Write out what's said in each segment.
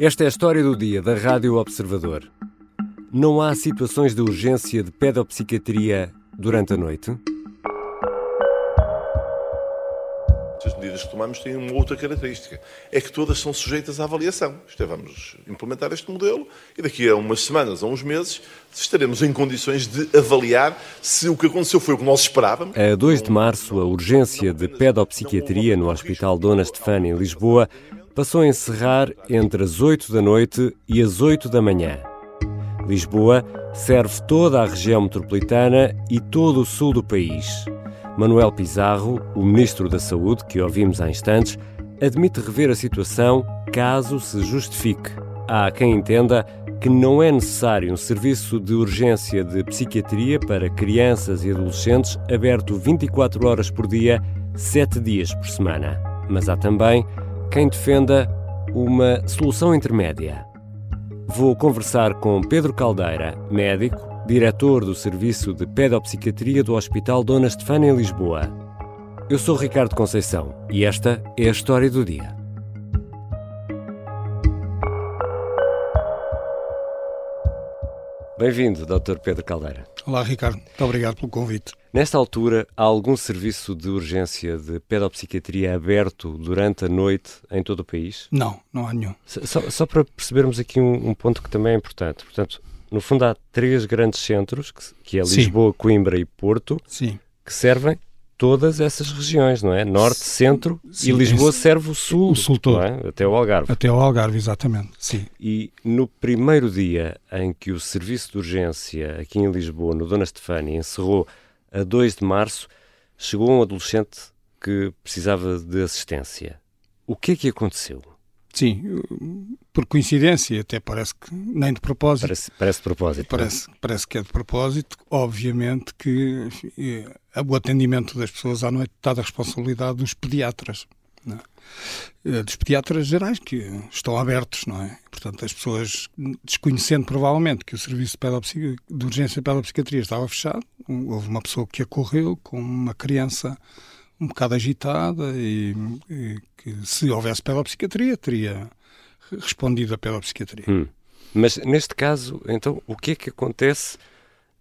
Esta é a história do dia da Rádio Observador. Não há situações de urgência de pedopsiquiatria durante a noite? As medidas que tomamos têm uma outra característica, é que todas são sujeitas à avaliação. Isto é, vamos implementar este modelo e daqui a umas semanas, a uns meses, estaremos em condições de avaliar se o que aconteceu foi o que nós esperávamos. A 2 de março, a urgência de pedopsiquiatria no Hospital Dona Estefânia, em Lisboa, passou a encerrar entre as 8 da noite e as 8 da manhã. Lisboa serve toda a região metropolitana e todo o sul do país. Manuel Pizarro, o Ministro da Saúde, que ouvimos há instantes, admite rever a situação caso se justifique. Há quem entenda que não é necessário um serviço de urgência de psiquiatria para crianças e adolescentes aberto 24 horas por dia, 7 dias por semana. Mas há também quem defenda uma solução intermédia. Vou conversar com Pedro Caldeira, médico, diretor do Serviço de Pedopsiquiatria do Hospital Dona Estefânia em Lisboa. Eu sou Ricardo Conceição e esta é a história do dia. Bem-vindo, Dr. Pedro Caldeira. Olá, Ricardo. Muito obrigado pelo convite. Nesta altura, há algum serviço de urgência de pedopsiquiatria aberto durante a noite em todo o país? Não, não há nenhum. Só, só para percebermos aqui um, um, ponto que também é importante. Portanto, no fundo, há três grandes centros, que, que é Lisboa, Sim. Coimbra e Porto, Sim. que servem todas essas regiões, não é? Norte, centro sim, e Lisboa serve o sul. O sul todo. É? Até o Algarve. Até o Algarve, exatamente. Sim. E no primeiro dia em que o serviço de urgência aqui em Lisboa, no Dona Estefânia, encerrou a 2 de março, chegou um adolescente que precisava de assistência. O que é que aconteceu? Sim, por coincidência, até parece que nem de propósito. Parece, parece de propósito. É? Parece, parece que é de propósito. Obviamente que enfim, o atendimento das pessoas à noite está da responsabilidade dos pediatras. É? Dos pediatras gerais que estão abertos, não é? Portanto, as pessoas, desconhecendo provavelmente que o serviço de, de urgência de pedopsiquiatria estava fechado, houve uma pessoa que acorreu com uma criança um bocado agitada e, e que se houvesse pedopsiquiatria teria respondido a pedopsiquiatria. Hum. Mas neste caso, então, o que é que acontece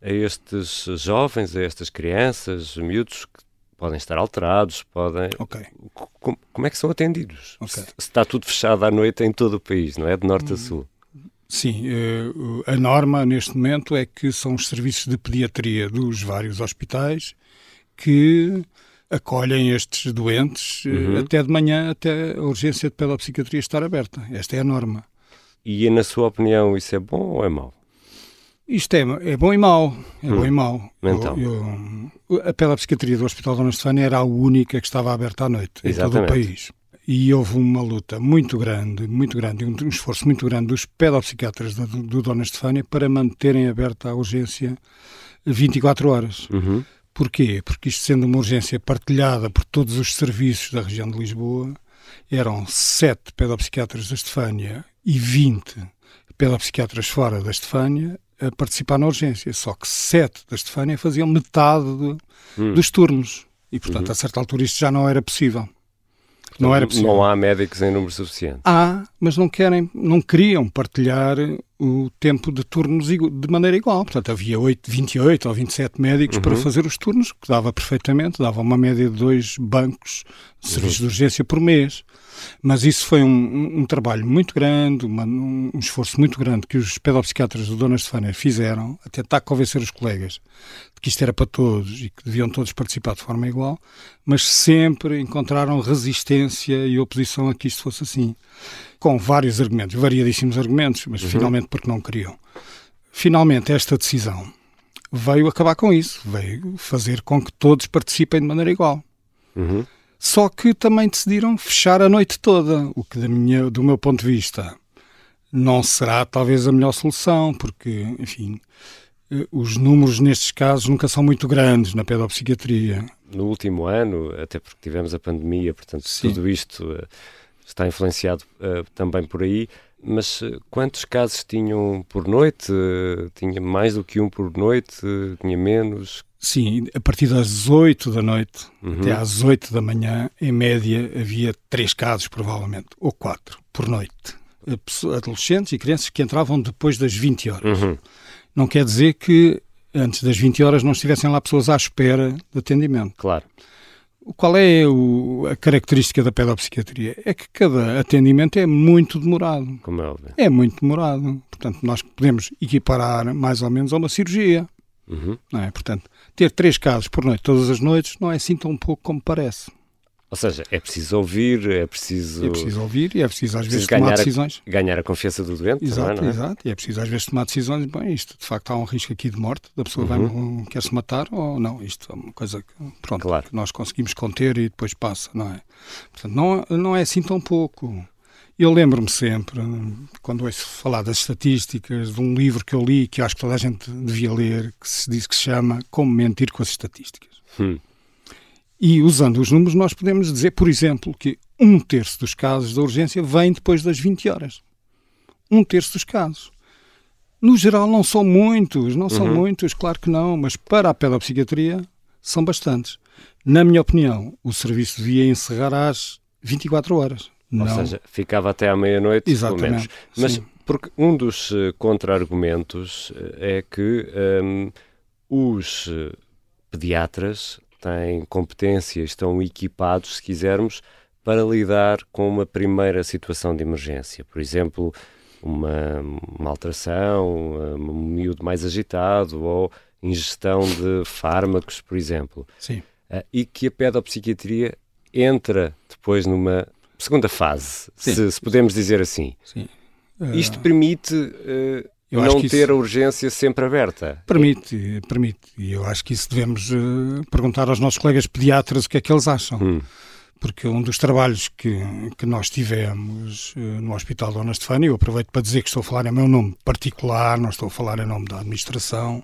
a estes jovens, a estas crianças, miúdos que podem estar alterados, podem. Ok. Como, como é que são atendidos? Okay. Se, está tudo fechado à noite em todo o país, não é? De norte a hum. sul. Sim, eh, a norma neste momento é que são os serviços de pediatria dos vários hospitais que acolhem estes doentes eh, uhum. até de manhã, até a urgência de pedopsiquiatria estar aberta. Esta é a norma. E, na sua opinião, isso é bom ou é mau? Isto é, é bom e mau. É hum. bom e mau. Então. Eu, eu, a pedopsiquiatria do Hospital Dona Estefânia era a única que estava aberta à noite Exatamente. em todo o país. E houve uma luta muito grande, muito grande, um, um esforço muito grande dos pedopsiquiatras do, do Dona Estefânia para manterem aberta a urgência 24 horas. Uhum. Porquê? Porque isto sendo uma urgência partilhada por todos os serviços da região de Lisboa, eram sete pedopsiquiatras da Estefânia e 20 pedopsiquiatras fora da Estefânia a participar na urgência. Só que sete da Estefânia faziam metade de, hum. dos turnos. E, portanto, uhum. a certa altura isto já não era possível. Não era possível. Não há médicos em número suficiente. Há, mas não querem, não queriam partilhar o tempo de turnos de maneira igual. Portanto, havia 8, 28 ou 27 médicos uhum. para fazer os turnos, que dava perfeitamente, dava uma média de dois bancos de serviços uhum. de urgência por mês. Mas isso foi um, um, um trabalho muito grande, uma, um, um, esforço muito grande que os pedopsiquiatras do Dona Estefânia fizeram a tentar convencer os colegas de que isto era para todos e que deviam todos participar de forma igual, mas sempre encontraram resistência e oposição a que isto fosse assim. Com vários argumentos, variadíssimos argumentos, mas uhum. finalmente porque não queriam. Finalmente, esta decisão veio acabar com isso, veio fazer com que todos participem de maneira igual. Uhum. Só que também decidiram fechar a noite toda, o que, minha, do meu ponto de vista, não será talvez a melhor solução, porque, enfim, eh, os números nestes casos nunca são muito grandes na pedopsiquiatria. No último ano, até porque tivemos a pandemia, portanto, Sim. tudo isto uh, está influenciado uh, também por aí. Mas uh, quantos casos tinham por noite? tinha mais do que um por noite? tinha menos? Sim, a partir das 8 da noite uhum. até às 8 da manhã, em média, havia três casos, provavelmente, ou quatro, por noite. adolescentes e crianças que entravam depois das 20 horas. Uhum. Não quer dizer que antes das 20 horas não estivessem lá pessoas à espera de atendimento. Claro. Qual é o, a característica da pedopsiquiatria? É que cada atendimento é muito demorado. Como é óbvio. É muito demorado. Portanto, nós podemos equiparar mais ou menos a uma cirurgia. Uhum. Não é? Portanto, ter três casos por noite, todas as noites, não é assim tão pouco como parece. Ou seja, é preciso ouvir, é preciso. É preciso ouvir e é preciso às preciso vezes tomar decisões. A, ganhar a confiança do doente. Exato, também, é? exato. E é preciso às vezes tomar decisões. Bem, isto de facto há um risco aqui de morte, da pessoa uhum. vai, quer se matar ou não. Isto é uma coisa que, pronto, claro. que nós conseguimos conter e depois passa, não é? Portanto, não, não é assim tão pouco. Eu lembro-me sempre, quando ouço falar das estatísticas, de um livro que eu li, que eu acho que toda a gente devia ler, que se diz que se chama Como Mentir com as Estatísticas. Hum. E usando os números, nós podemos dizer, por exemplo, que um terço dos casos da urgência vem depois das 20 horas. Um terço dos casos. No geral, não são muitos, não são uhum. muitos, claro que não, mas para a pedopsiquiatria são bastantes. Na minha opinião, o serviço devia encerrar às 24 horas. Ou não. seja, ficava até à meia-noite, pelo menos. Mas sim. porque um dos uh, contra-argumentos uh, é que um, os uh, pediatras têm competência, estão equipados, se quisermos, para lidar com uma primeira situação de emergência. Por exemplo, uma, uma alteração, um miúdo mais agitado ou ingestão de fármacos, por exemplo. Sim. Uh, e que a pedopsiquiatria entra depois numa segunda fase, se, se, podemos dizer assim. Sim. Isto permite uh, eu não ter isso... a urgência sempre aberta. Permite, permite. E eu acho que isso devemos uh, perguntar aos nossos colegas pediatras o que é que eles acham. Hum. Porque um dos trabalhos que, que nós tivemos uh, no Hospital Dona Estefânia, eu aproveito para dizer que estou a falar em meu nome particular, não estou a falar em nome da administração,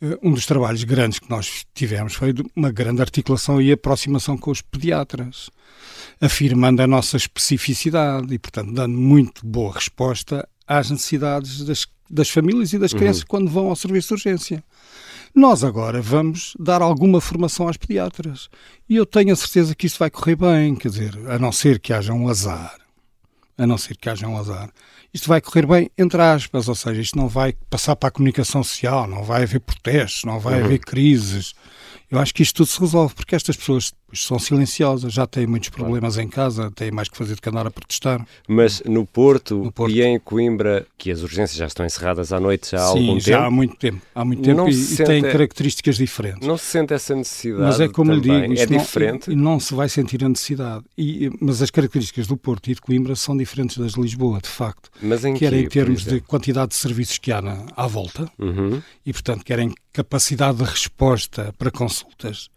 uh, um dos trabalhos grandes que nós tivemos foi uma grande articulação e aproximação com os pediatras, afirmando a nossa especificidade e, portanto, dando muito boa resposta às necessidades das das famílias e das uhum. crianças uhum. quando vão ao serviço de urgência. Nós agora vamos dar alguma formação às pediatras. E eu tenho a certeza que isto vai correr bem, quer dizer, a não ser que haja um azar. A não ser que haja um azar. Isto vai correr bem, entre aspas, ou seja, isto não vai passar para a comunicação social, não vai haver protestos, não vai uhum. haver crises. Eu acho que isto tudo se resolve, porque estas pessoas são silenciosas, já têm muitos problemas em casa, têm mais que fazer do que andar a protestar. Mas no Porto, no Porto, e em Coimbra, que as urgências já estão encerradas à noite já há Sim, algum já tempo. há muito tempo. Há muito tempo e, e têm características diferentes. Não se sente essa necessidade Mas é como também. lhe digo, é diferente. Não, não se vai sentir a necessidade. E, mas as características do Porto e de Coimbra são diferentes das de Lisboa, de facto. Mas em quer que, em termos de quantidade de serviços que há na, à volta uhum. e, portanto, querem capacidade de resposta para consultas.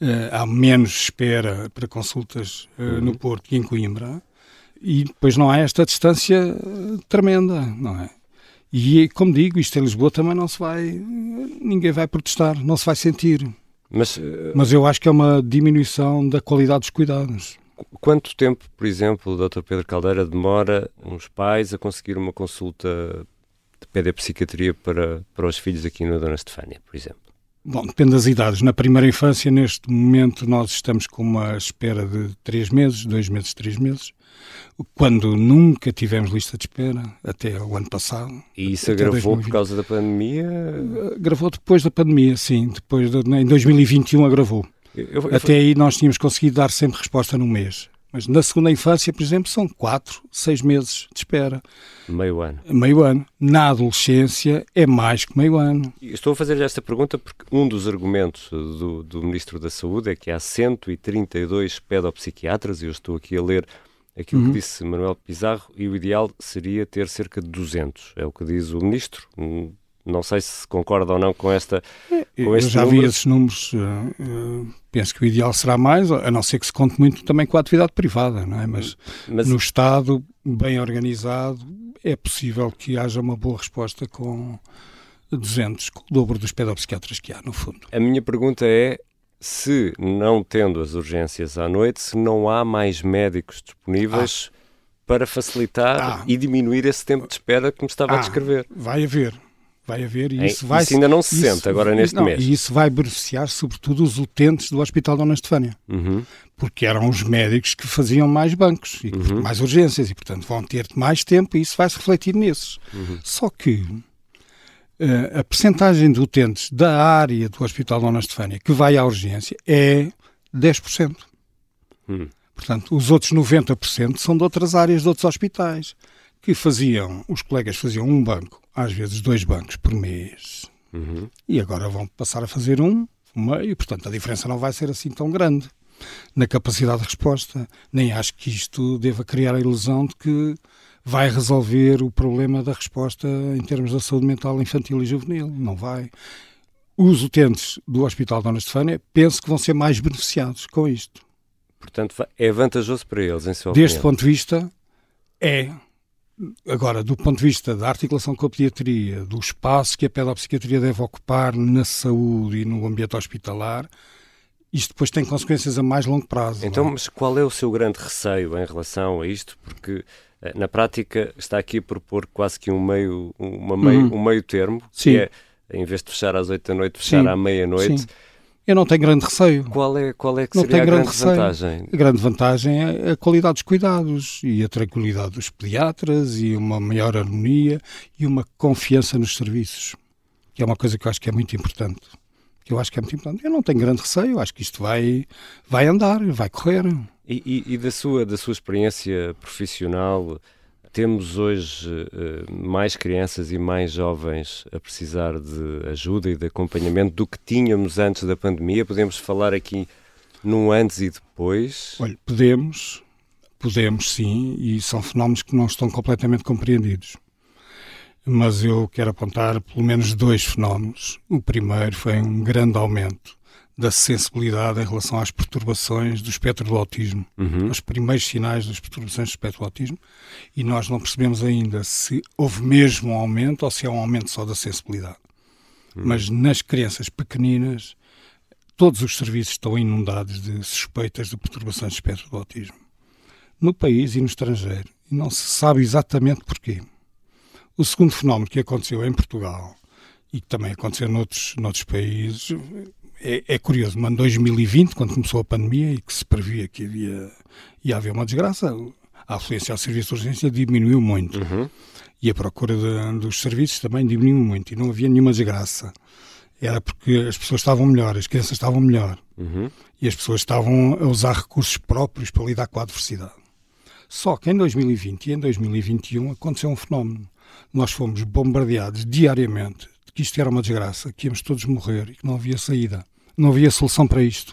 Uh, há menos espera para consultas uh, uhum. no Porto e em Coimbra e depois não há esta distância eh, tremenda, não é? E como digo, isto em Lisboa também não se vai, ninguém vai protestar, não se vai sentir. Mas, Mas eu acho que é uma diminuição da qualidade dos cuidados. Quanto tempo, por exemplo, o Dr. Pedro Caldeira demora uns pais a conseguir uma consulta de pedopsiquiatria para, para os filhos aqui na Dona Estefânia, por exemplo? Bom, depende das idades. Na primeira infância, neste momento, nós estamos com uma espera de três meses, dois meses, três meses, quando nunca tivemos lista de espera, até o ano passado. E isso agravou por causa da pandemia? Agravou depois da pandemia, sim. Depois de, em 2021 agravou. Eu, eu, até aí nós tínhamos conseguido dar sempre resposta num mês. Mas na segunda infância, por exemplo, são quatro, seis meses de espera. Meio ano. Meio ano. Na adolescência é mais que meio ano. Estou a fazer-lhe esta pergunta porque um dos argumentos do, do Ministro da Saúde é que há 132 pedopsiquiatras, e eu estou aqui a ler aquilo uhum. que disse Manuel Pizarro, e o ideal seria ter cerca de 200. É o que diz o Ministro. Hum, não sei se concorda ou não com esta. É, com eu já número. vi esses números. Uh, uh, penso que o ideal será mais, a não ser que se conte muito também com a atividade privada, não é? Mas, Mas, no Estado, bem organizado, é possível que haja uma boa resposta com 200, com o dobro dos pedopsiquiatras que há, no fundo. A minha pergunta é se, não tendo as urgências à noite, se não há mais médicos disponíveis ah. para facilitar ah. e diminuir esse tempo de espera que me estava ah. a descrever. Vai haver vai haver e é, isso vai... Isso ainda não se isso, sente agora neste não, mês. E isso vai beneficiar sobretudo os utentes do Hospital Dona Estefânia. Uhum. Porque eram os médicos que faziam mais bancos e uhum. mais urgências e, portanto, vão ter mais tempo e isso vai se refletir nesses. Uhum. Só que uh, a percentagem de utentes da área do Hospital Dona Estefânia que vai à urgência é 10%. Uhum. Portanto, os outros 90% são de outras áreas de outros hospitais que faziam, os colegas faziam um banco, às vezes dois bancos por mês. Uhum. E agora vão passar a fazer um, meio, portanto a diferença não vai ser assim tão grande na capacidade de resposta. Nem acho que isto deva criar a ilusão de que vai resolver o problema da resposta em termos da saúde mental infantil e juvenil. Não vai. Os utentes do Hospital Dona Estefânia penso que vão ser mais beneficiados com isto. Portanto, é vantajoso para eles, em sua Deste opinião. ponto de vista, é. Agora, do ponto de vista da articulação com a pediatria, do espaço que a pedopsiquiatria deve ocupar na saúde e no ambiente hospitalar, isto depois tem consequências a mais longo prazo. Então, é? mas qual é o seu grande receio em relação a isto? Porque eh, na prática está aqui a propor quase que um meio, uma meio, Uhum. um meio termo, Sim. que é, em vez de fechar às 8 da noite, fechar Sim. à meia-noite. Eu não tenho grande receio. Qual é, qual é que Não seria a grande grande vantagem? A grande vantagem é a qualidade dos cuidados e a tranquilidade dos pediatras e uma maior harmonia e uma confiança nos serviços, que é uma coisa que eu acho que é muito importante. Que eu acho que é muito importante. Eu não tenho grande receio, acho que isto vai, vai andar, vai correr. E, e- e da, sua, da sua experiência profissional, temos hoje eh, mais crianças e mais jovens a precisar de ajuda e de acompanhamento do que tínhamos antes da pandemia? Podemos falar aqui num antes e depois? Olha, podemos, podemos sim, e são fenómenos que não estão completamente compreendidos. Mas eu quero apontar pelo menos dois fenómenos. O primeiro foi um grande aumento da sensibilidade em relação às perturbações do espectro do autismo, Uhum. os primeiros sinais das perturbações do espectro do autismo, e nós não percebemos ainda se houve mesmo um aumento ou se é um aumento só da sensibilidade. Mas nas crianças pequeninas, todos os serviços estão inundados de suspeitas de perturbações do espectro do autismo. No país e no estrangeiro. E não se sabe exatamente porquê. O segundo fenómeno que aconteceu em Portugal e que também aconteceu noutros, noutros países é, é curioso. Mas em 2020, quando começou a pandemia e que se previa que havia, ia haver uma desgraça, a afluência ao serviço de urgência diminuiu muito Uhum. e a procura de- dos serviços também diminuiu muito e não havia nenhuma desgraça. Era porque as pessoas estavam melhor, as crianças estavam melhor Uhum. e as pessoas estavam a usar recursos próprios para lidar com a adversidade. Só que em 2020 e em 2021 aconteceu um fenómeno. Nós fomos bombardeados diariamente que isto era uma desgraça, que íamos todos morrer e que não havia saída. Não havia solução para isto.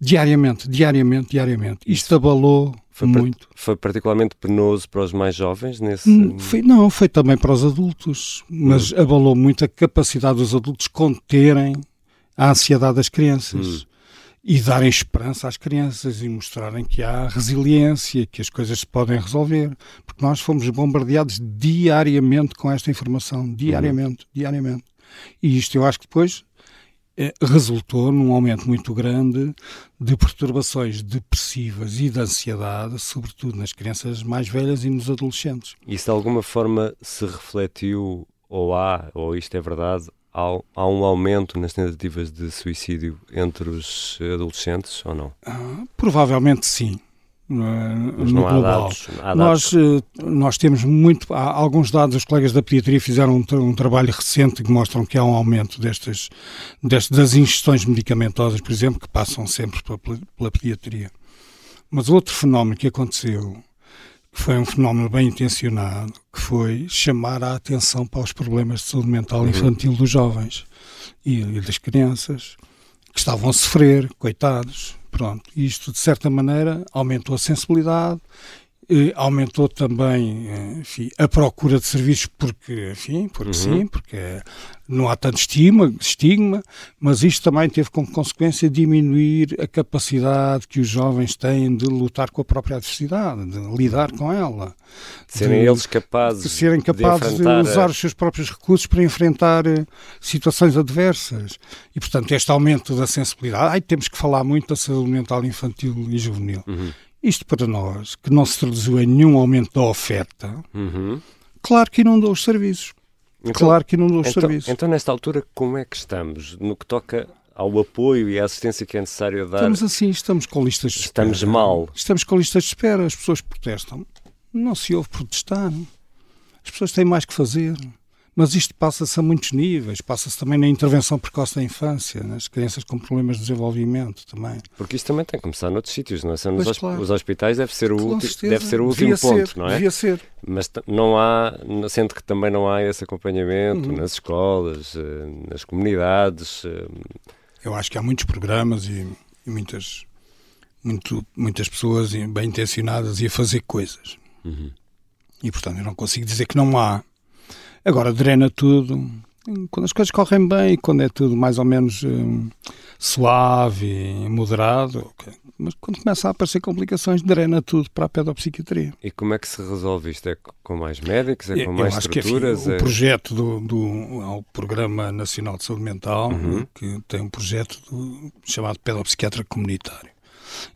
Diariamente, diariamente, diariamente. Isto abalou Foi, muito. foi particularmente penoso para os mais jovens nesse. Hum, Foi, não, foi também para os adultos, mas Hum. abalou muito a capacidade dos adultos conterem a ansiedade das crianças Hum. E darem esperança às crianças e mostrarem que há resiliência, que as coisas se podem resolver. Porque nós fomos bombardeados diariamente com esta informação, diariamente, diariamente. E isto eu acho que depois eh, resultou num aumento muito grande de perturbações depressivas e de ansiedade, sobretudo nas crianças mais velhas e nos adolescentes. Isso de alguma forma se refletiu, ou há, ou isto é verdade, há, há um aumento nas tentativas de suicídio entre os adolescentes ou não? Ah, provavelmente sim. no- Mas no global. dados. Há dados. Nós, eh, nós temos muito. Há alguns dados, os colegas da pediatria fizeram um, um trabalho recente que mostram que há um aumento destas, destas, das ingestões medicamentosas, por exemplo, que passam sempre pela, pela pediatria. Mas outro fenómeno que aconteceu, foi um fenómeno bem intencionado, que foi chamar a atenção para os problemas de saúde mental Uhum. infantil dos jovens e, e das crianças que estavam a sofrer, coitados. Pronto, isto de certa maneira aumentou a sensibilidade, aumentou também eh, enfim, a procura de serviços porque, enfim, porque Uhum. sim, porque eh, não há tanto estigma, estigma, mas isto também teve como consequência diminuir a capacidade que os jovens têm de lutar com a própria adversidade, de lidar com ela. De serem de- eles capazes de serem capazes de, enfrentar a- usar os seus próprios recursos para enfrentar eh, situações adversas. E, portanto, este aumento da sensibilidade. Ai, temos que falar muito da saúde mental infantil e juvenil. Uhum. Isto para nós, que não se traduziu em nenhum aumento da oferta, Uhum. claro que inundou os serviços. então, claro que inundou os então, serviços. Então, nesta altura, como é que estamos no que toca ao apoio e à assistência que é necessário dar? Estamos assim, estamos com listas de espera. Estamos mal. Estamos com listas de espera, as pessoas protestam. Não se ouve protestar. As pessoas têm mais que fazer. Mas isto passa-se a muitos níveis, passa-se também na intervenção precoce da infância, nas crianças com problemas de desenvolvimento também. Porque isso também tem que começar noutros sítios, não é? São nos claro. Os hospitais deve ser o, ulti, deve ser o último ponto, não é? Devia ser. Mas não há, sendo que também não há esse acompanhamento uhum. nas escolas, eh, nas comunidades. Eh, Eu acho que há muitos programas e, e muitas, muito, muitas pessoas bem intencionadas e a fazer coisas. Uhum. E portanto eu não consigo dizer que não há Agora drena tudo. Quando as coisas correm bem, quando é tudo mais ou menos hum, suave e moderado, okay. mas quando começa a aparecer complicações, drena tudo para a pedopsiquiatria. E como é que se resolve isto? É com mais médicos? É com mais Eu estruturas? Que, é... O projeto do, do ao Programa Nacional de Saúde Mental, uhum. que tem um projeto do, chamado Pedopsiquiatra Comunitário.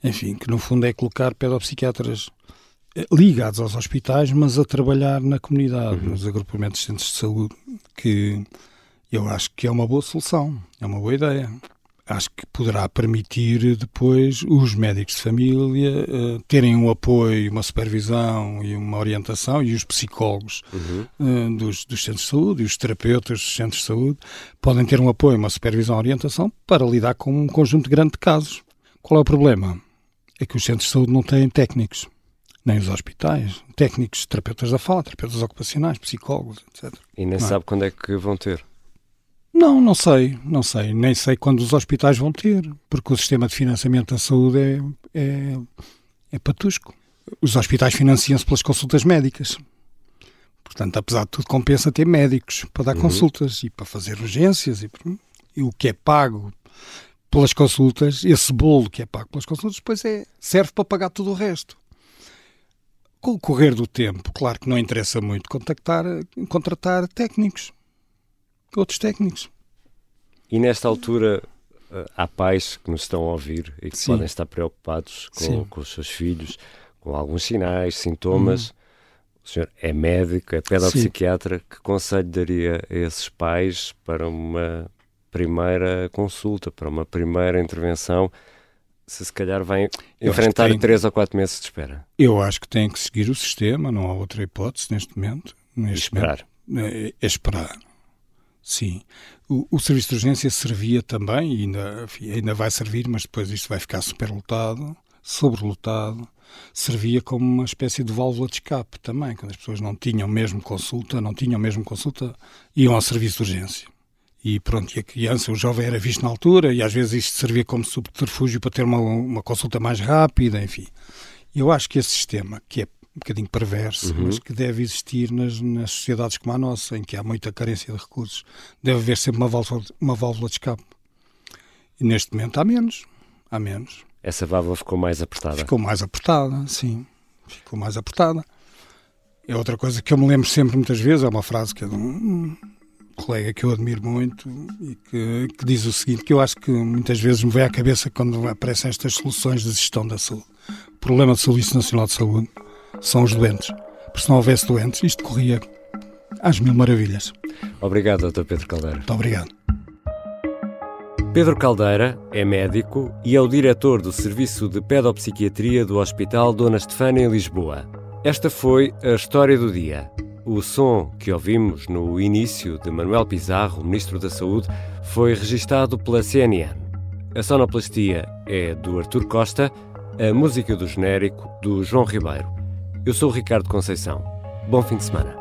Enfim, que no fundo é colocar pedopsiquiatras ligados aos hospitais, mas a trabalhar na comunidade, uhum. nos agrupamentos de centros de saúde, que eu acho que é uma boa solução, é uma boa ideia. Acho que poderá permitir depois os médicos de família uh, terem um apoio, uma supervisão e uma orientação, e os psicólogos uhum. uh, dos, dos, centros de saúde e os terapeutas dos centros de saúde podem ter um apoio, uma supervisão, orientação para lidar com um conjunto grande de casos. Qual é o problema? É que os centros de saúde não têm técnicos nem os hospitais, técnicos, terapeutas da fala, terapeutas ocupacionais, psicólogos, etc. E nem não é? sabe quando é que vão ter? Não, não sei, não sei. Nem sei quando os hospitais vão ter, porque o sistema de financiamento da saúde é, é, é patusco. Os hospitais financiam-se pelas consultas médicas. Portanto, apesar de tudo, compensa ter médicos para dar uhum. consultas e para fazer urgências. E, e, o que é pago pelas consultas, esse bolo que é pago pelas consultas, depois é, serve para pagar tudo o resto. Com o correr do tempo, claro que não interessa muito contactar, contratar técnicos, outros técnicos. E nesta altura eh, há pais que nos estão a ouvir e que Sim. podem estar preocupados com, com, os seus filhos, com alguns sinais, sintomas. Hum. O senhor é médico, é pedopsiquiatra. Sim. Que conselho daria a esses pais para uma primeira consulta, para uma primeira intervenção se se calhar vai enfrentar tem, três ou quatro meses de espera. Eu acho que tem que seguir o sistema, não há outra hipótese neste momento. Neste esperar. Momento, é, é, esperar. Sim. O, o, serviço de urgência servia também, e ainda, ainda vai servir, mas depois isto vai ficar superlotado, sobrelotado. Servia como uma espécie de válvula de escape também, quando as pessoas não tinham mesmo consulta, não tinham mesmo consulta, iam ao serviço de urgência. E pronto, e a criança, o jovem era visto na altura e às vezes isto servia como subterfúgio para ter uma, uma consulta mais rápida, enfim. Eu acho que esse sistema, que é um bocadinho perverso, uhum. mas que deve existir nas, nas sociedades como a nossa, em que há muita carência de recursos, deve haver sempre uma válvula, uma válvula de escape. E neste momento há menos. Há menos. Essa válvula ficou mais apertada? Ficou mais apertada, sim. Ficou mais apertada. É outra coisa que eu me lembro sempre muitas vezes, é uma frase que é de um, colega que eu admiro muito e que, que, diz o seguinte, que eu acho que muitas vezes me vem à cabeça quando aparecem estas soluções de gestão da saúde. O problema do Serviço Nacional de Saúde são os doentes. Porque se não houvesse doentes, isto corria às mil maravilhas. Obrigado, Dr. Pedro Caldeira. Muito obrigado. Pedro Caldeira é médico e é o diretor do Serviço de Pedopsiquiatria do Hospital Dona Estefânia em Lisboa. Esta foi a história do dia. O som que ouvimos no início de Manuel Pizarro, Ministro da Saúde, foi registado pela CNN. A sonoplastia é do Artur Costa, a música do genérico do João Ribeiro. Eu sou o Ricardo Conceição. Bom fim de semana.